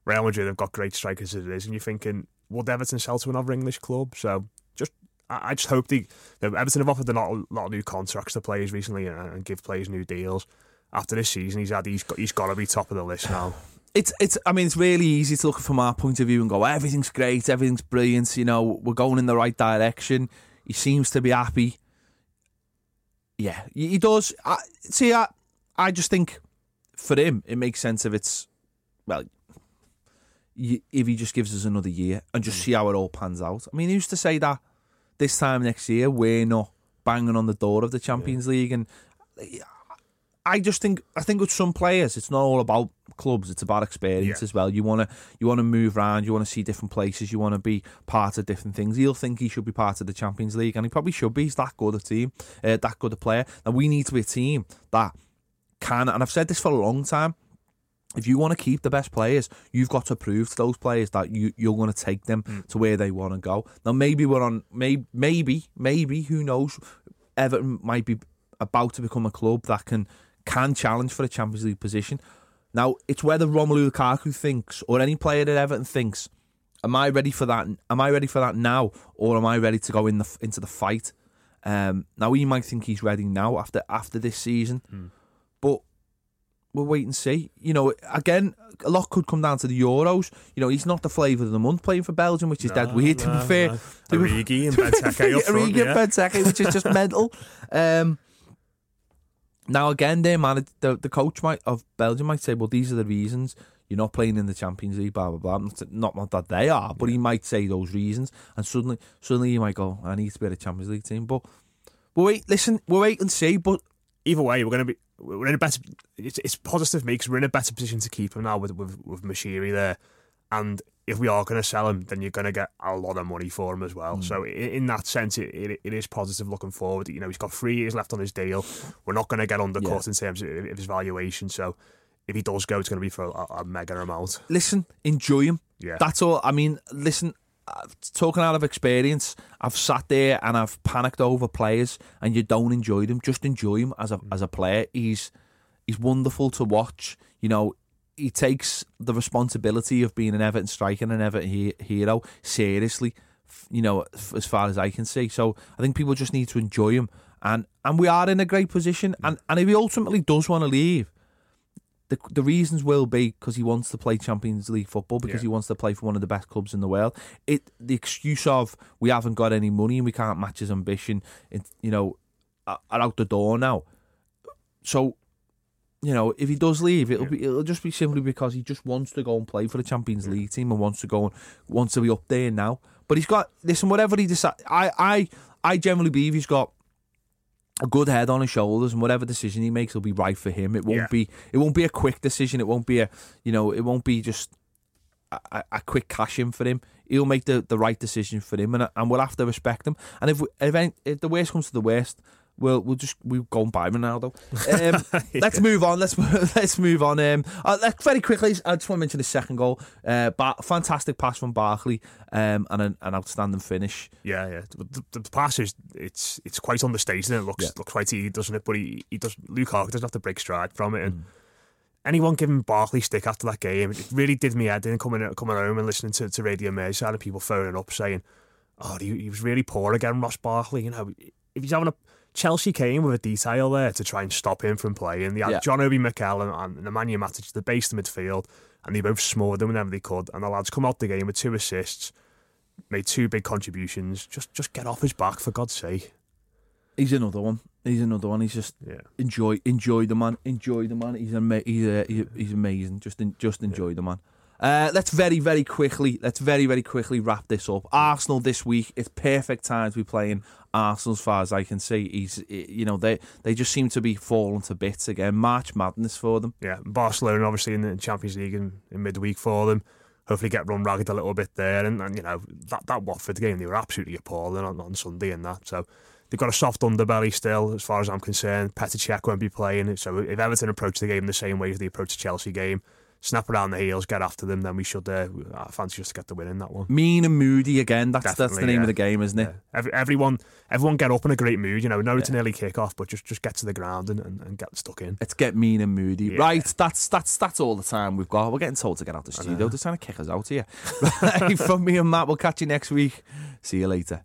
Real Madrid have got great strikers as it is, and you're thinking, would Everton sell to another English club? So just, I, I just hope the Everton have offered a lot, lot of new contracts to players recently and, and give players new deals. After this season, he's had he's got he's got to be top of the list now. it's it's. I mean, it's really easy to look from our point of view and go, everything's great, everything's brilliant. You know, we're going in the right direction. He seems to be happy. Yeah, he does. I, see, I, I just think for him, it makes sense if it's well, if he just gives us another year and just see how it all pans out. I mean, he used to say that this time next year we're not banging on the door of the Champions League, and I just think I think with some players, it's not all about clubs; it's about experience Yeah. as well. You want to you want to move around, you want to see different places, you want to be part of different things. He'll think he should be part of the Champions League, and he probably should be. He's that good a team, uh, that good a player. And we need to be a team that can. And I've said this for a long time. If you want to keep the best players, you've got to prove to those players that you you're going to take them to where they want to go. Now, maybe we're on, maybe, maybe, maybe, who knows? Everton might be about to become a club that can can challenge for a Champions League position. Now, it's whether Romelu Lukaku thinks, or any player at Everton thinks, am I ready for that? Am I ready for that now, or am I ready to go in the into the fight? Um, now he might think he's ready now after after this season, Hmm. We'll wait and see. You know, again, a lot could come down to the Euros. You know, he's not the flavour of the month playing for Belgium, which is dead No, weird to no, be fair. no. To Origi and Benteke up front, Origi and. Benteke, which is just mental. Um, now again, their man, the, the coach might of Belgium might say, "Well, these are the reasons you're not playing in the Champions League." Blah blah blah. Not, not that they are, but he might say those reasons, and suddenly, suddenly you might go, "I need to be at a Champions League team." But, but wait, listen, we'll wait and see. But Either way, we're going to be we're in a better. It's, it's positive for me because we're in a better position to keep him now with with with Moshiri there, and if we are going to sell him, then you're going to get a lot of money for him as well. Hmm. So in, in that sense, it, it, it is positive looking forward. You know, he's got three years left on his deal. We're not going to get undercut in terms of, of his valuation. So if he does go, it's going to be for a, a mega amount. listen, enjoy him. Yeah. That's all. I mean, listen, talking out of experience, I've sat there and I've panicked over players, and you don't enjoy them. Just enjoy him as a mm. as a player. He's he's wonderful to watch. You know, he takes the responsibility of being an Everton striker and an Everton he- hero seriously. You know, as far as I can see. So I think people just need to enjoy him, and and we are in a great position. And and if he ultimately does want to leave, the the reasons will be because he wants to play Champions League football because Yeah. he wants to play for one of the best clubs in the world. It the excuse of we haven't got any money and we can't match his ambition, it, you know, are out the door now. So, you know, if he does leave, it'll be it'll just be simply because he just wants to go and play for the Champions League team and wants to go and wants to be up there now. But he's got listen, whatever he decides, I I I generally believe he's got a good head on his shoulders, and whatever decision he makes will be right for him. It won't Yeah. be it won't be a quick decision. It won't be a you know it won't be just a, a- quick cash in for him. He'll make the, the right decision for him, and and we'll have to respect him. And if we, if, any, if the worst comes to the worst, we'll we'll just we'll go and buy Ronaldo. Um, Let's move on. Let's let's move on. Um, uh, let's, very quickly, I just want to mention the second goal. Uh, Bar- fantastic pass from Barkley, um, and an, an outstanding finish. Yeah, yeah. The, the, the pass is it's it's quite understated. and It looks Yeah. looks quite easy, doesn't it? But he, he does. Lukaku doesn't have to break stride from it. And Mm. anyone giving Barkley stick after that game, it really did me head in coming coming home and listening to, to Radio Merseyside and people phoning up saying, "Oh, he, he was really poor again, Ross Barkley." You know, if he's having a Chelsea came with a detail there to try and stop him from playing. They had Yeah. John Obi Mikel and, and Nemanja Matic, the base the midfield, and they both smothered him whenever they could. And the lads come out the game with two assists, made two big contributions. Just just get off his back for God's sake. He's another one. He's another one. He's just Yeah. enjoy enjoy the man. Enjoy the man. He's ama- he's, uh, he's he's amazing. Just en- just enjoy the man. Uh, let's very very quickly. Let's very very quickly wrap this up. Arsenal this week. It's perfect time to be playing Arsenal, as far as I can see. He's eh, you know they they just seem to be falling to bits again. March madness for them. Yeah, Barcelona obviously in the Champions League in, in midweek for them. Hopefully get run ragged a little bit there, and, and you know that that Watford game they were absolutely appalling on, on Sunday and that. So they've got a soft underbelly still, as far as I'm concerned. Petr Cech won't be playing, so if Everton approach the game the same way as they approach the Chelsea game, snap around the heels, get after them, then we should. Uh, I fancy us to get the win in that one. Mean and moody again. That's that's the name yeah. of the game, isn't it? Yeah. Every, everyone, everyone get up in a great mood. You know, no to nearly kick off, but just just get to the ground and, and, and get stuck in. Let's get mean and moody. Yeah. Right, that's that's that's all the time we've got. We're getting told to get out of the studio. They're trying to kick us out here. Right, From me and Matt, we'll catch you next week. See you later.